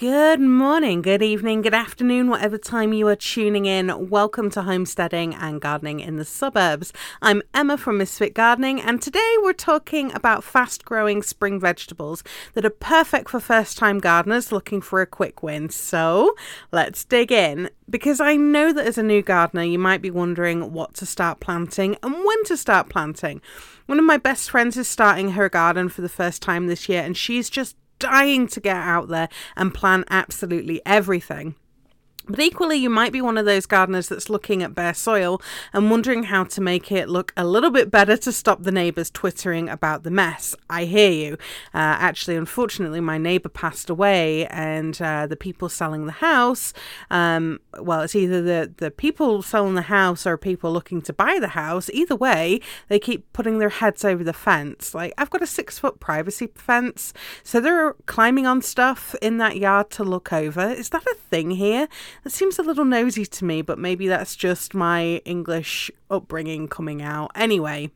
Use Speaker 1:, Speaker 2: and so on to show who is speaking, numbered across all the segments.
Speaker 1: Good morning, good evening, good afternoon, whatever time you are tuning in. Welcome to Homesteading and Gardening in the Suburbs. I'm Emma from Misfit Gardening, and today we're talking about fast growing spring vegetables that are perfect for first time gardeners looking for a quick win. So let's dig in. Because I know that as a new gardener, you might be wondering what to start planting and when to start planting. One of my best friends is starting her garden for the first time this year, and she's just dying to get out there and plan absolutely everything. But equally, you might be one of those gardeners that's looking at bare soil and wondering how to make it look a little bit better to stop the neighbours twittering about the mess. I hear you. Uh, actually, unfortunately, my neighbour passed away, and uh, the people selling the house um, well, it's either the, the people selling the house or people looking to buy the house. Either way, they keep putting their heads over the fence. Like, I've got a six foot privacy fence, so they're climbing on stuff in that yard to look over. Is that a thing here? That seems a little nosy to me, but maybe that's just my English upbringing coming out. Anyway,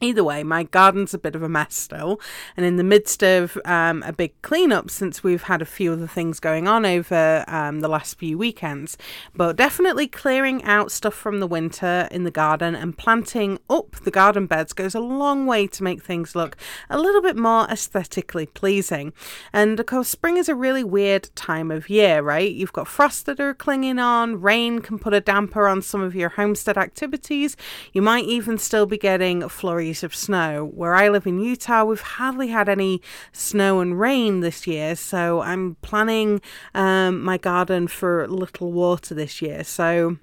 Speaker 1: Either way, my garden's a bit of a mess still, and in the midst of um, a big cleanup since we've had a few other things going on over um, the last few weekends. But definitely clearing out stuff from the winter in the garden and planting up the garden beds goes a long way to make things look a little bit more aesthetically pleasing. And of course, spring is a really weird time of year, right? You've got frost that are clinging on, rain can put a damper on some of your homestead activities. You might even still be getting flurries of snow. Where I live in Utah, we've hardly had any snow and rain this year, so I'm planning um, my garden for little water this year. So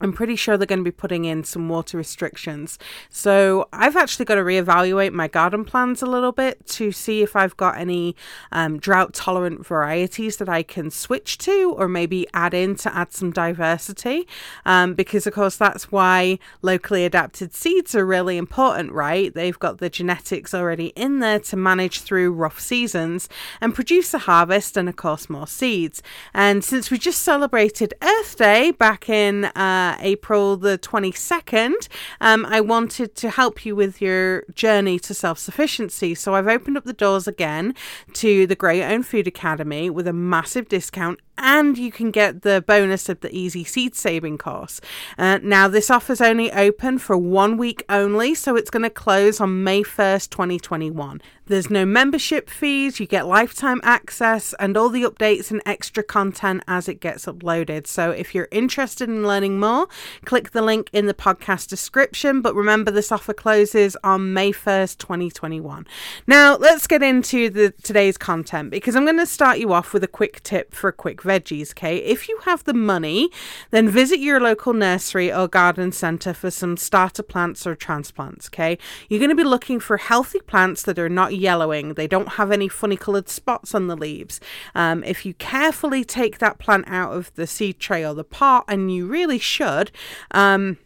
Speaker 1: I'm pretty sure they're going to be putting in some water restrictions. So I've actually got to reevaluate my garden plans a little bit to see if I've got any um, drought tolerant varieties that I can switch to or maybe add in to add some diversity. Um, because, of course, that's why locally adapted seeds are really important, right? They've got the genetics already in there to manage through rough seasons and produce a harvest and, of course, more seeds. And since we just celebrated Earth Day back in uh, uh, April the 22nd, um, I wanted to help you with your journey to self sufficiency. So I've opened up the doors again to the Your Own Food Academy with a massive discount and you can get the bonus of the easy seed saving course. Uh, now, this offer is only open for one week only, so it's going to close on May 1st, 2021. There's no membership fees, you get lifetime access and all the updates and extra content as it gets uploaded. So, if you're interested in learning more, click the link in the podcast description. But remember, this offer closes on May 1st, 2021. Now, let's get into the today's content because I'm going to start you off with a quick tip for a quick veggies, okay? If you have the money, then visit your local nursery or garden centre for some starter plants or transplants, okay? You're going to be looking for healthy plants that are not yellowing, they don't have any funny coloured spots on the leaves. Um, if you carefully take that plant out of the seed tray or the pot, and you really should, um,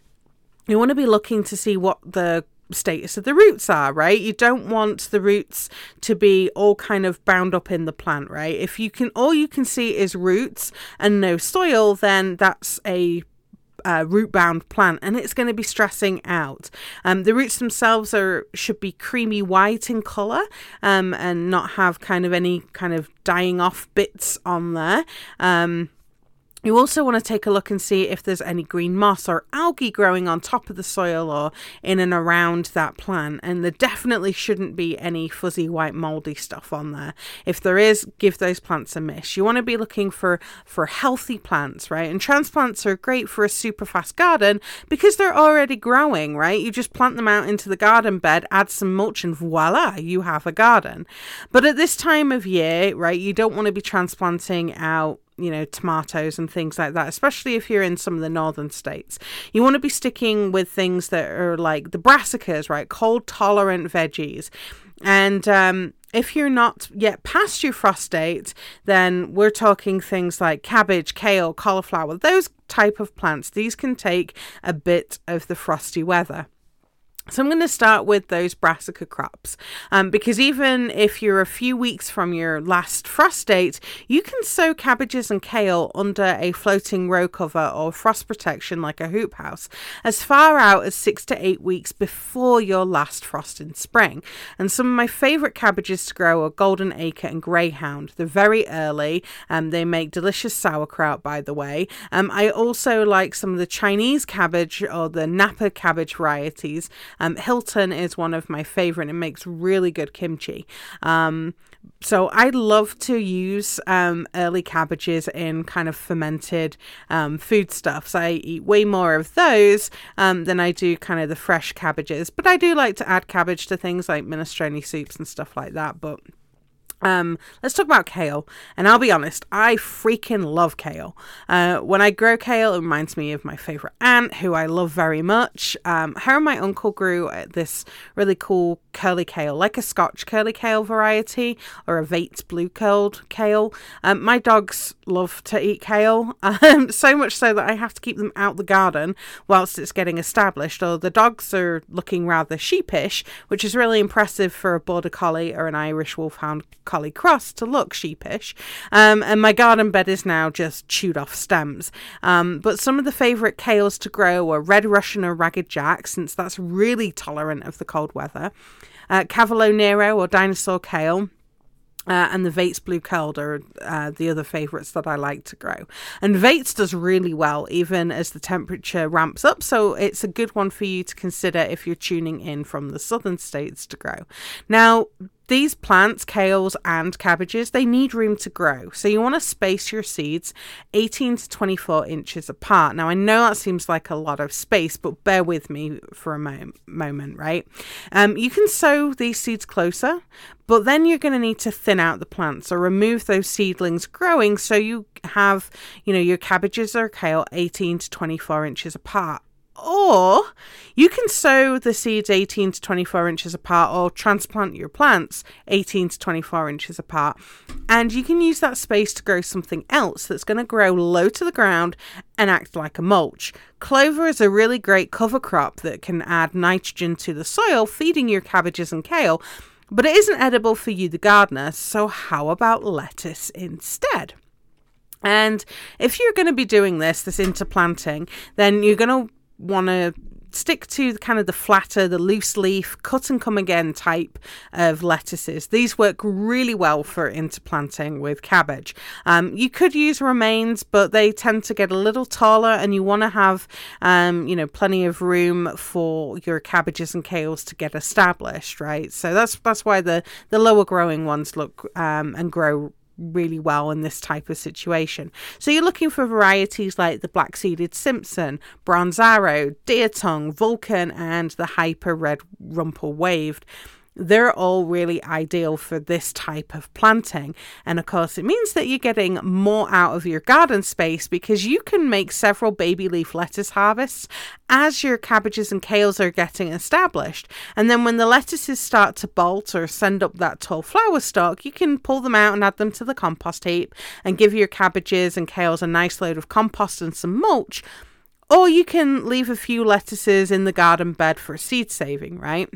Speaker 1: you want to be looking to see what the status of the roots are, right? You don't want the roots to be all kind of bound up in the plant, right? If you can, all you can see is roots and no soil, then that's a uh, root bound plant and it's going to be stressing out. Um, the roots themselves are should be creamy white in colour um, and not have kind of any kind of dying off bits on there. Um, you also want to take a look and see if there's any green moss or algae growing on top of the soil or in and around that plant. And there definitely shouldn't be any fuzzy white moldy stuff on there. If there is, give those plants a miss. You want to be looking for for healthy plants, right? And transplants are great for a super fast garden because they're already growing, right? You just plant them out into the garden bed, add some mulch, and voila, you have a garden. But at this time of year, right, you don't want to be transplanting out you know, tomatoes and things like that, especially if you're in some of the northern states. You want to be sticking with things that are like the brassicas, right? Cold tolerant veggies. And um, if you're not yet past your frost date, then we're talking things like cabbage, kale, cauliflower, those type of plants. These can take a bit of the frosty weather. So I'm going to start with those brassica crops um, because even if you're a few weeks from your last frost date, you can sow cabbages and kale under a floating row cover or frost protection like a hoop house as far out as six to eight weeks before your last frost in spring. And some of my favourite cabbages to grow are Golden Acre and Greyhound. They're very early and um, they make delicious sauerkraut, by the way. Um, I also like some of the Chinese cabbage or the Napa cabbage varieties. Um, Hilton is one of my favorite. It makes really good kimchi. Um, so I love to use um, early cabbages in kind of fermented um, foodstuffs. I eat way more of those um, than I do kind of the fresh cabbages. But I do like to add cabbage to things like minestrone soups and stuff like that. But um, let's talk about kale. And I'll be honest, I freaking love kale. Uh, when I grow kale, it reminds me of my favorite aunt, who I love very much. Um, her and my uncle grew this really cool curly kale, like a Scotch curly kale variety or a Vates blue curled kale. Um, my dogs love to eat kale, um, so much so that I have to keep them out the garden whilst it's getting established. Or the dogs are looking rather sheepish, which is really impressive for a border collie or an Irish wolfhound collie cross to look sheepish. Um, and my garden bed is now just chewed off stems. Um, but some of the favourite kales to grow are red Russian or ragged jack, since that's really tolerant of the cold weather. Uh, Cavolo Nero or dinosaur kale. Uh, and the Vates Blue Curled are uh, the other favourites that I like to grow. And Vates does really well even as the temperature ramps up, so it's a good one for you to consider if you're tuning in from the southern states to grow. Now, these plants, kales and cabbages, they need room to grow. So you want to space your seeds 18 to 24 inches apart. Now, I know that seems like a lot of space, but bear with me for a mo- moment, right? Um, you can sow these seeds closer, but then you're going to need to thin out the plants or remove those seedlings growing so you have, you know, your cabbages or kale 18 to 24 inches apart or you can sow the seeds 18 to 24 inches apart or transplant your plants 18 to 24 inches apart. And you can use that space to grow something else that's going to grow low to the ground and act like a mulch. Clover is a really great cover crop that can add nitrogen to the soil, feeding your cabbages and kale. But it isn't edible for you, the gardener, so how about lettuce instead? And if you're going to be doing this, this interplanting, then you're going to want to stick to the kind of the flatter, the loose leaf, cut and come again type of lettuces. These work really well for interplanting with cabbage. Um, you could use romaines, but they tend to get a little taller, and you want to have, um, you know, plenty of room for your cabbages and kales to get established, right? So that's that's why the the lower growing ones look um, and grow really well in this type of situation. So you're looking for varieties like the black seeded Simpson, bronze arrow, deer tongue, vulcan, and the hyper red rumple waved they're all really ideal for this type of planting. And of course, it means that you're getting more out of your garden space because you can make several baby leaf lettuce harvests as your cabbages and kales are getting established. And then when the lettuces start to bolt or send up that tall flower stalk, you can pull them out and add them to the compost heap and give your cabbages and kales a nice load of compost and some mulch. Or you can leave a few lettuces in the garden bed for seed saving, right?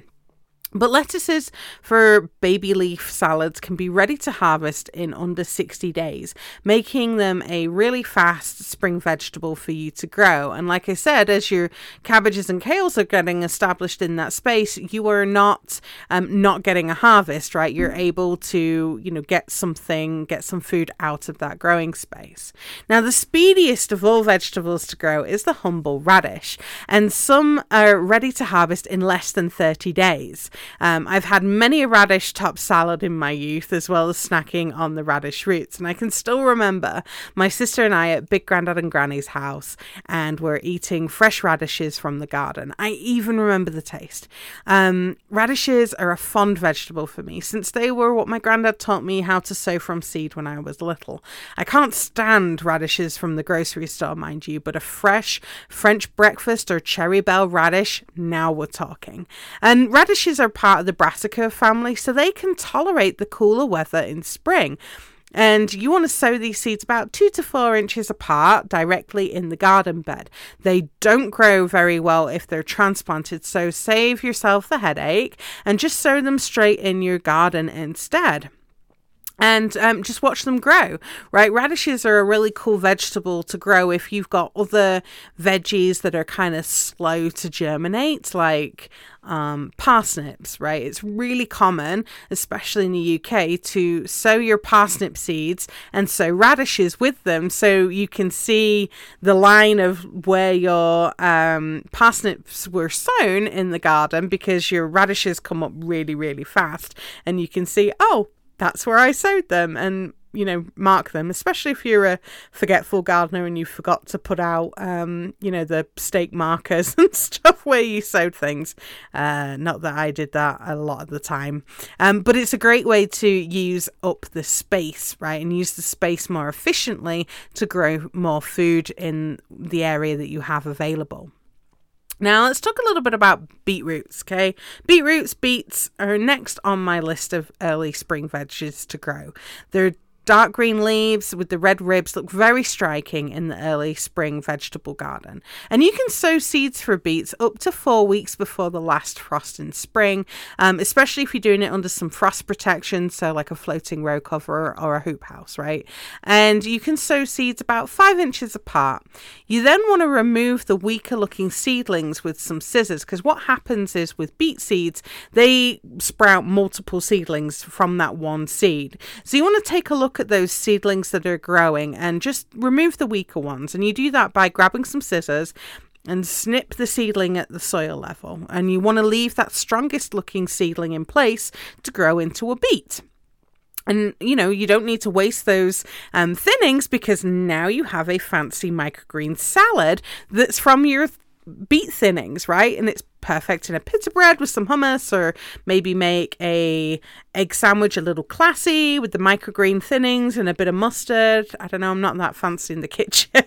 Speaker 1: But lettuces for baby leaf salads can be ready to harvest in under 60 days, making them a really fast spring vegetable for you to grow. And like I said, as your cabbages and kales are getting established in that space, you are not um, not getting a harvest, right? You're able to, you know, get something, get some food out of that growing space. Now, the speediest of all vegetables to grow is the humble radish, and some are ready to harvest in less than 30 days. Um, I've had many a radish top salad in my youth, as well as snacking on the radish roots. And I can still remember my sister and I at Big Grandad and Granny's house, and we're eating fresh radishes from the garden. I even remember the taste. Um, radishes are a fond vegetable for me, since they were what my granddad taught me how to sow from seed when I was little. I can't stand radishes from the grocery store, mind you, but a fresh French breakfast or cherry belle radish, now we're talking. And radishes are part of the brassica family, so they can tolerate the cooler weather in spring. And you want to sow these seeds about two to four inches apart directly in the garden bed. They don't grow very well if they're transplanted, so save yourself the headache and just sow them straight in your garden instead and um, just watch them grow, right? Radishes are a really cool vegetable to grow if you've got other veggies that are kind of slow to germinate, like um, parsnips, right? It's really common, especially in the UK, to sow your parsnip seeds and sow radishes with them so you can see the line of where your um, parsnips were sown in the garden because your radishes come up really, really fast and you can see, oh, that's where I sowed them and you know mark them especially if you're a forgetful gardener and you forgot to put out um, you know the stake markers and stuff where you sowed things. Uh, not that I did that a lot of the time. Um, but it's a great way to use up the space right and use the space more efficiently to grow more food in the area that you have available now, let's talk a little bit about beetroots, okay? Beetroots, beets are next on my list of early spring veggies to grow. They're Dark green leaves with the red ribs look very striking in the early spring vegetable garden. And you can sow seeds for beets up to four weeks before the last frost in spring, um, especially if you're doing it under some frost protection, so like a floating row cover or a hoop house, right? And you can sow seeds about five inches apart. You then want to remove the weaker looking seedlings with some scissors because what happens is with beet seeds, they sprout multiple seedlings from that one seed. So you want to take a look look at those seedlings that are growing and just remove the weaker ones. And you do that by grabbing some scissors and snip the seedling at the soil level. And you want to leave that strongest looking seedling in place to grow into a beet. And you know, you don't need to waste those um, thinnings because now you have a fancy microgreen salad that's from your beet thinnings, right? And it's perfect in a pita bread with some hummus or maybe make a egg sandwich a little classy with the microgreen thinnings and a bit of mustard. I don't know, I'm not that fancy in the kitchen.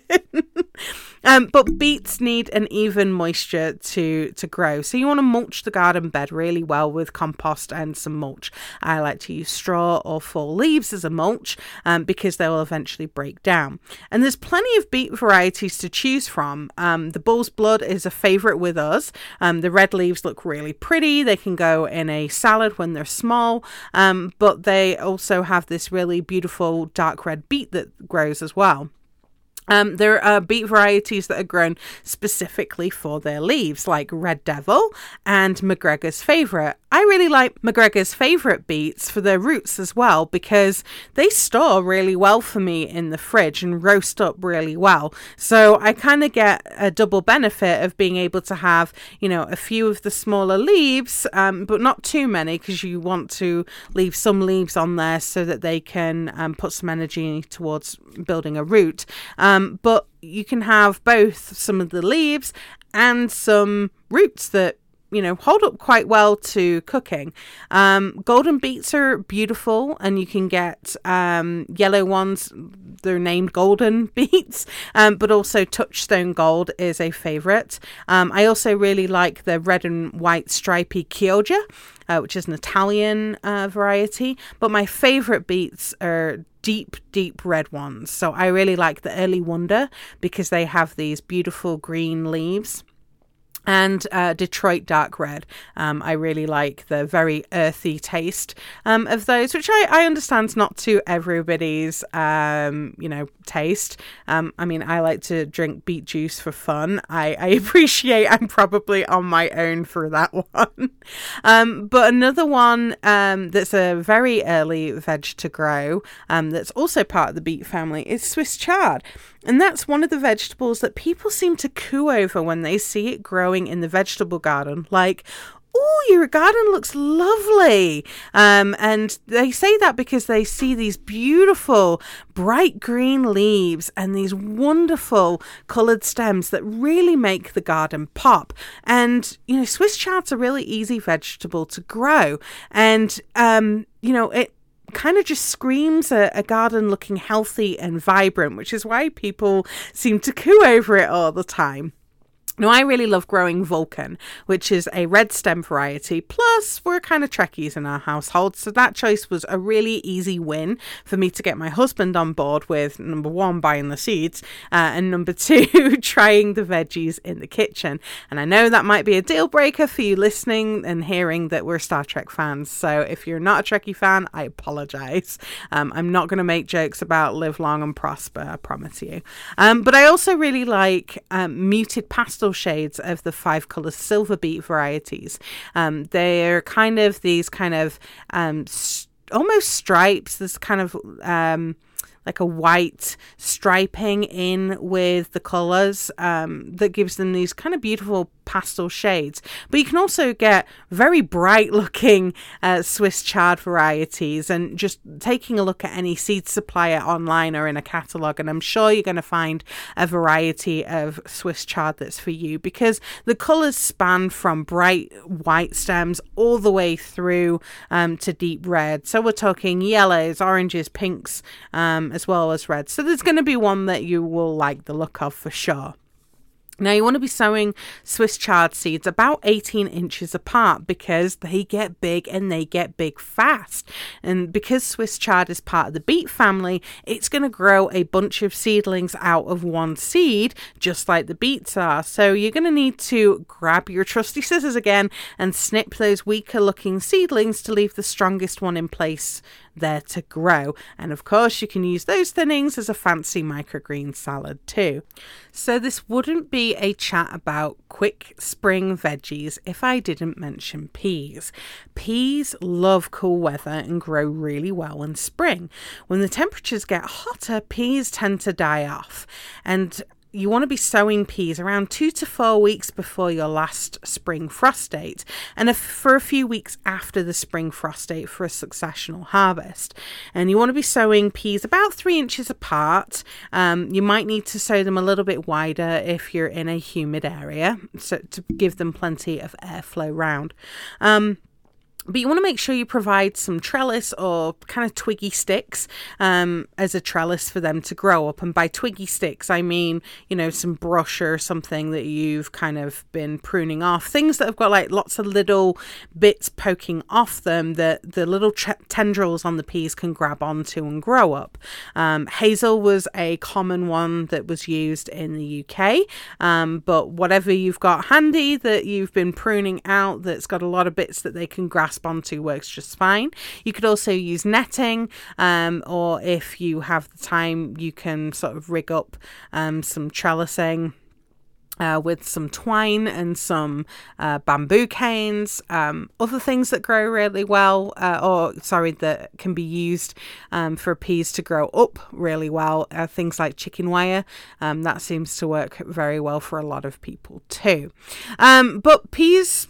Speaker 1: Um, but beets need an even moisture to to grow, so you want to mulch the garden bed really well with compost and some mulch. I like to use straw or fall leaves as a mulch um, because they will eventually break down. And there's plenty of beet varieties to choose from. Um, the bull's blood is a favourite with us. Um, the red leaves look really pretty. They can go in a salad when they're small, um, but they also have this really beautiful dark red beet that grows as well. Um, there are beet varieties that are grown specifically for their leaves, like Red Devil and McGregor's Favourite. I really like McGregor's Favourite beets for their roots as well because they store really well for me in the fridge and roast up really well. So I kind of get a double benefit of being able to have, you know, a few of the smaller leaves, um, but not too many because you want to leave some leaves on there so that they can um, put some energy towards building a root. Um, but you can have both some of the leaves and some roots that you know, hold up quite well to cooking. Um, golden beets are beautiful, and you can get um, yellow ones. They're named golden beets, um, but also touchstone gold is a favorite. Um, I also really like the red and white stripy Chioggia, uh, which is an Italian uh, variety. But my favorite beets are deep, deep red ones. So I really like the Early Wonder because they have these beautiful green leaves and uh, Detroit Dark Red. Um, I really like the very earthy taste um, of those, which I, I understand not to everybody's, um, you know, taste. Um, I mean, I like to drink beet juice for fun. I, I appreciate I'm probably on my own for that one. Um, but another one um, that's a very early veg to grow, that's also part of the beet family, is Swiss chard. And that's one of the vegetables that people seem to coo over when they see it growing in the vegetable garden. Like, oh, your garden looks lovely. Um, and they say that because they see these beautiful bright green leaves and these wonderful coloured stems that really make the garden pop. And, you know, Swiss chard's a really easy vegetable to grow. And, um, you know, it, kind of just screams a, a, garden looking healthy and vibrant, which is why people seem to coo over it all the time. Now, I really love growing Vulcan, which is a red stem variety. Plus, we're kind of Trekkies in our household, so that choice was a really easy win for me to get my husband on board with number one, buying the seeds, uh, and number two, trying the veggies in the kitchen. And I know that might be a deal breaker for you listening and hearing that we're Star Trek fans. So if you're not a Trekkie fan, I apologize. Um, I'm not going to make jokes about live long and prosper, I promise you. Um, but I also really like um, muted pastel shades of the five color silver beet varieties. Um, they're kind of these kind of um, st- almost stripes. This kind of um, like a white striping in with the colors um, that gives them these kind of beautiful pastel shades. But you can also get very bright looking uh, Swiss chard varieties and just taking a look at any seed supplier online or in a catalogue. And I'm sure you're going to find a variety of Swiss chard that's for you because the colours span from bright white stems all the way through um, to deep red. So we're talking yellows, oranges, pinks, um, as well as red. So there's going to be one that you will like the look of for sure. Now, you want to be sowing Swiss chard seeds about 18 inches apart because they get big and they get big fast. And because Swiss chard is part of the beet family, it's going to grow a bunch of seedlings out of one seed, just like the beets are. So, you're going to need to grab your trusty scissors again and snip those weaker looking seedlings to leave the strongest one in place there to grow. And of course, you can use those thinnings as a fancy microgreen salad too. So, this wouldn't be a chat about quick spring veggies if I didn't mention peas. Peas love cool weather and grow really well in spring. When the temperatures get hotter, peas tend to die off. And you want to be sowing peas around two to four weeks before your last spring frost date and for a few weeks after the spring frost date for a successional harvest. And you want to be sowing peas about three inches apart. Um, you might need to sow them a little bit wider if you're in a humid area so to give them plenty of airflow round. Um, but you want to make sure you provide some trellis or kind of twiggy sticks um, as a trellis for them to grow up. And by twiggy sticks, I mean, you know, some brush or something that you've kind of been pruning off. Things that have got like lots of little bits poking off them that the little t- tendrils on the peas can grab onto and grow up. Um, hazel was a common one that was used in the UK. Um, but whatever you've got handy that you've been pruning out that's got a lot of bits that they can grasp grasp to works just fine. You could also use netting, um, or if you have the time, you can sort of rig up um, some trellising. Uh, with some twine and some uh, bamboo canes, um, other things that grow really well, uh, or sorry, that can be used um, for peas to grow up really well, things like chicken wire. Um, that seems to work very well for a lot of people too. Um, but peas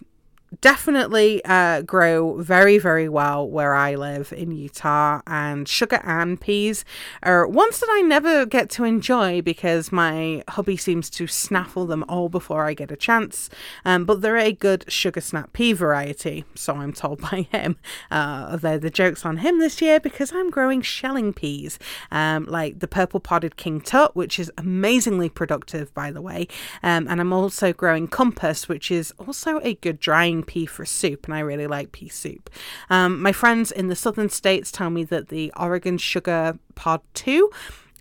Speaker 1: definitely uh, grow very, very well where I live in Utah. And Sugar Ann peas are ones that I never get to enjoy because my hubby seems to snaffle them all before I get a chance. Um, but they're a good sugar snap pea variety, so I'm told by him. Uh, although the joke's on him this year because I'm growing shelling peas, um, like the purple podded King Tut, which is amazingly productive, by the way. Um, and I'm also growing Compass, which is also a good drying pea for soup, and I really like pea soup. Um, my friends in the southern states tell me that the Oregon Sugar Pod 2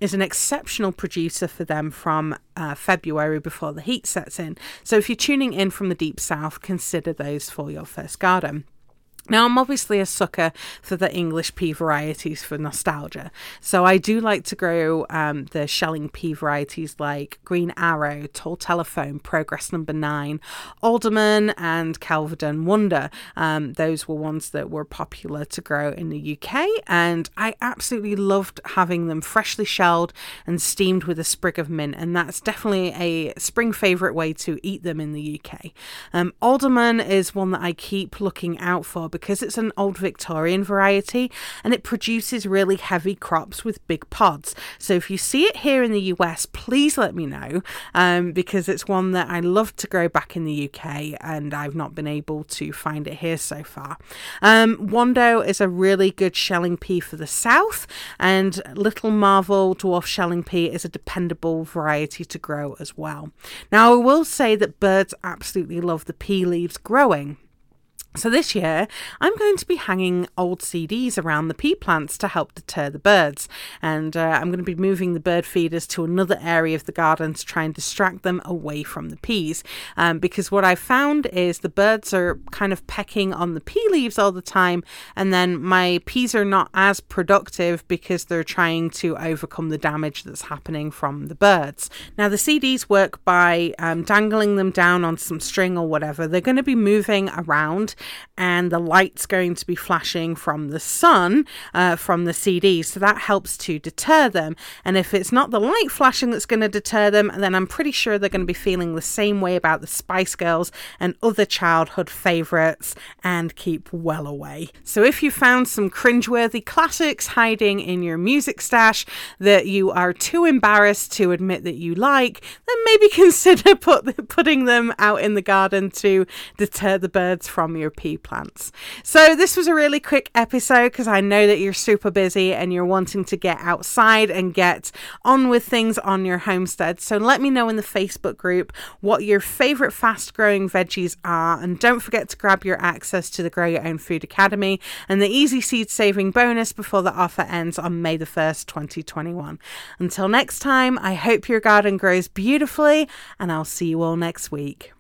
Speaker 1: is an exceptional producer for them from uh, February before the heat sets in. So if you're tuning in from the deep south, consider those for your first garden. Now, I'm obviously a sucker for the English pea varieties for nostalgia. So, I do like to grow um, the shelling pea varieties like Green Arrow, Tall Telephone, Progress Number Nine, Alderman, and Kelvedon Wonder. Um, those were ones that were popular to grow in the UK, and I absolutely loved having them freshly shelled and steamed with a sprig of mint. And that's definitely a spring favourite way to eat them in the UK. Um, Alderman is one that I keep looking out for because it's an old Victorian variety and it produces really heavy crops with big pods. So if you see it here in the US, please let me know um, because it's one that I love to grow back in the UK and I've not been able to find it here so far. Um, Wando is a really good shelling pea for the south, and Little Marvel dwarf shelling pea is a dependable variety to grow as well. Now, I will say that birds absolutely love the pea leaves growing. So this year, I'm going to be hanging old CDs around the pea plants to help deter the birds. And uh, I'm going to be moving the bird feeders to another area of the garden to try and distract them away from the peas. Um, because what I found is the birds are kind of pecking on the pea leaves all the time. And then my peas are not as productive because they're trying to overcome the damage that's happening from the birds. Now, the CDs work by um, dangling them down on some string or whatever. They're going to be moving around and the light's going to be flashing from the sun uh, from the CD. So that helps to deter them. And if it's not the light flashing that's going to deter them, then I'm pretty sure they're going to be feeling the same way about the Spice Girls and other childhood favourites and keep well away. So if you found some cringeworthy classics hiding in your music stash that you are too embarrassed to admit that you like, then maybe consider put, putting them out in the garden to deter the birds from your pea plants. So, this was a really quick episode because I know that you're super busy and you're wanting to get outside and get on with things on your homestead. So, let me know in the Facebook group what your favorite fast growing veggies are. And don't forget to grab your access to the Grow Your Own Food Academy and the Easy Seed Saving bonus before the offer ends on May the 1st, 2021. Until next time, I hope your garden grows beautifully and I'll see you all next week.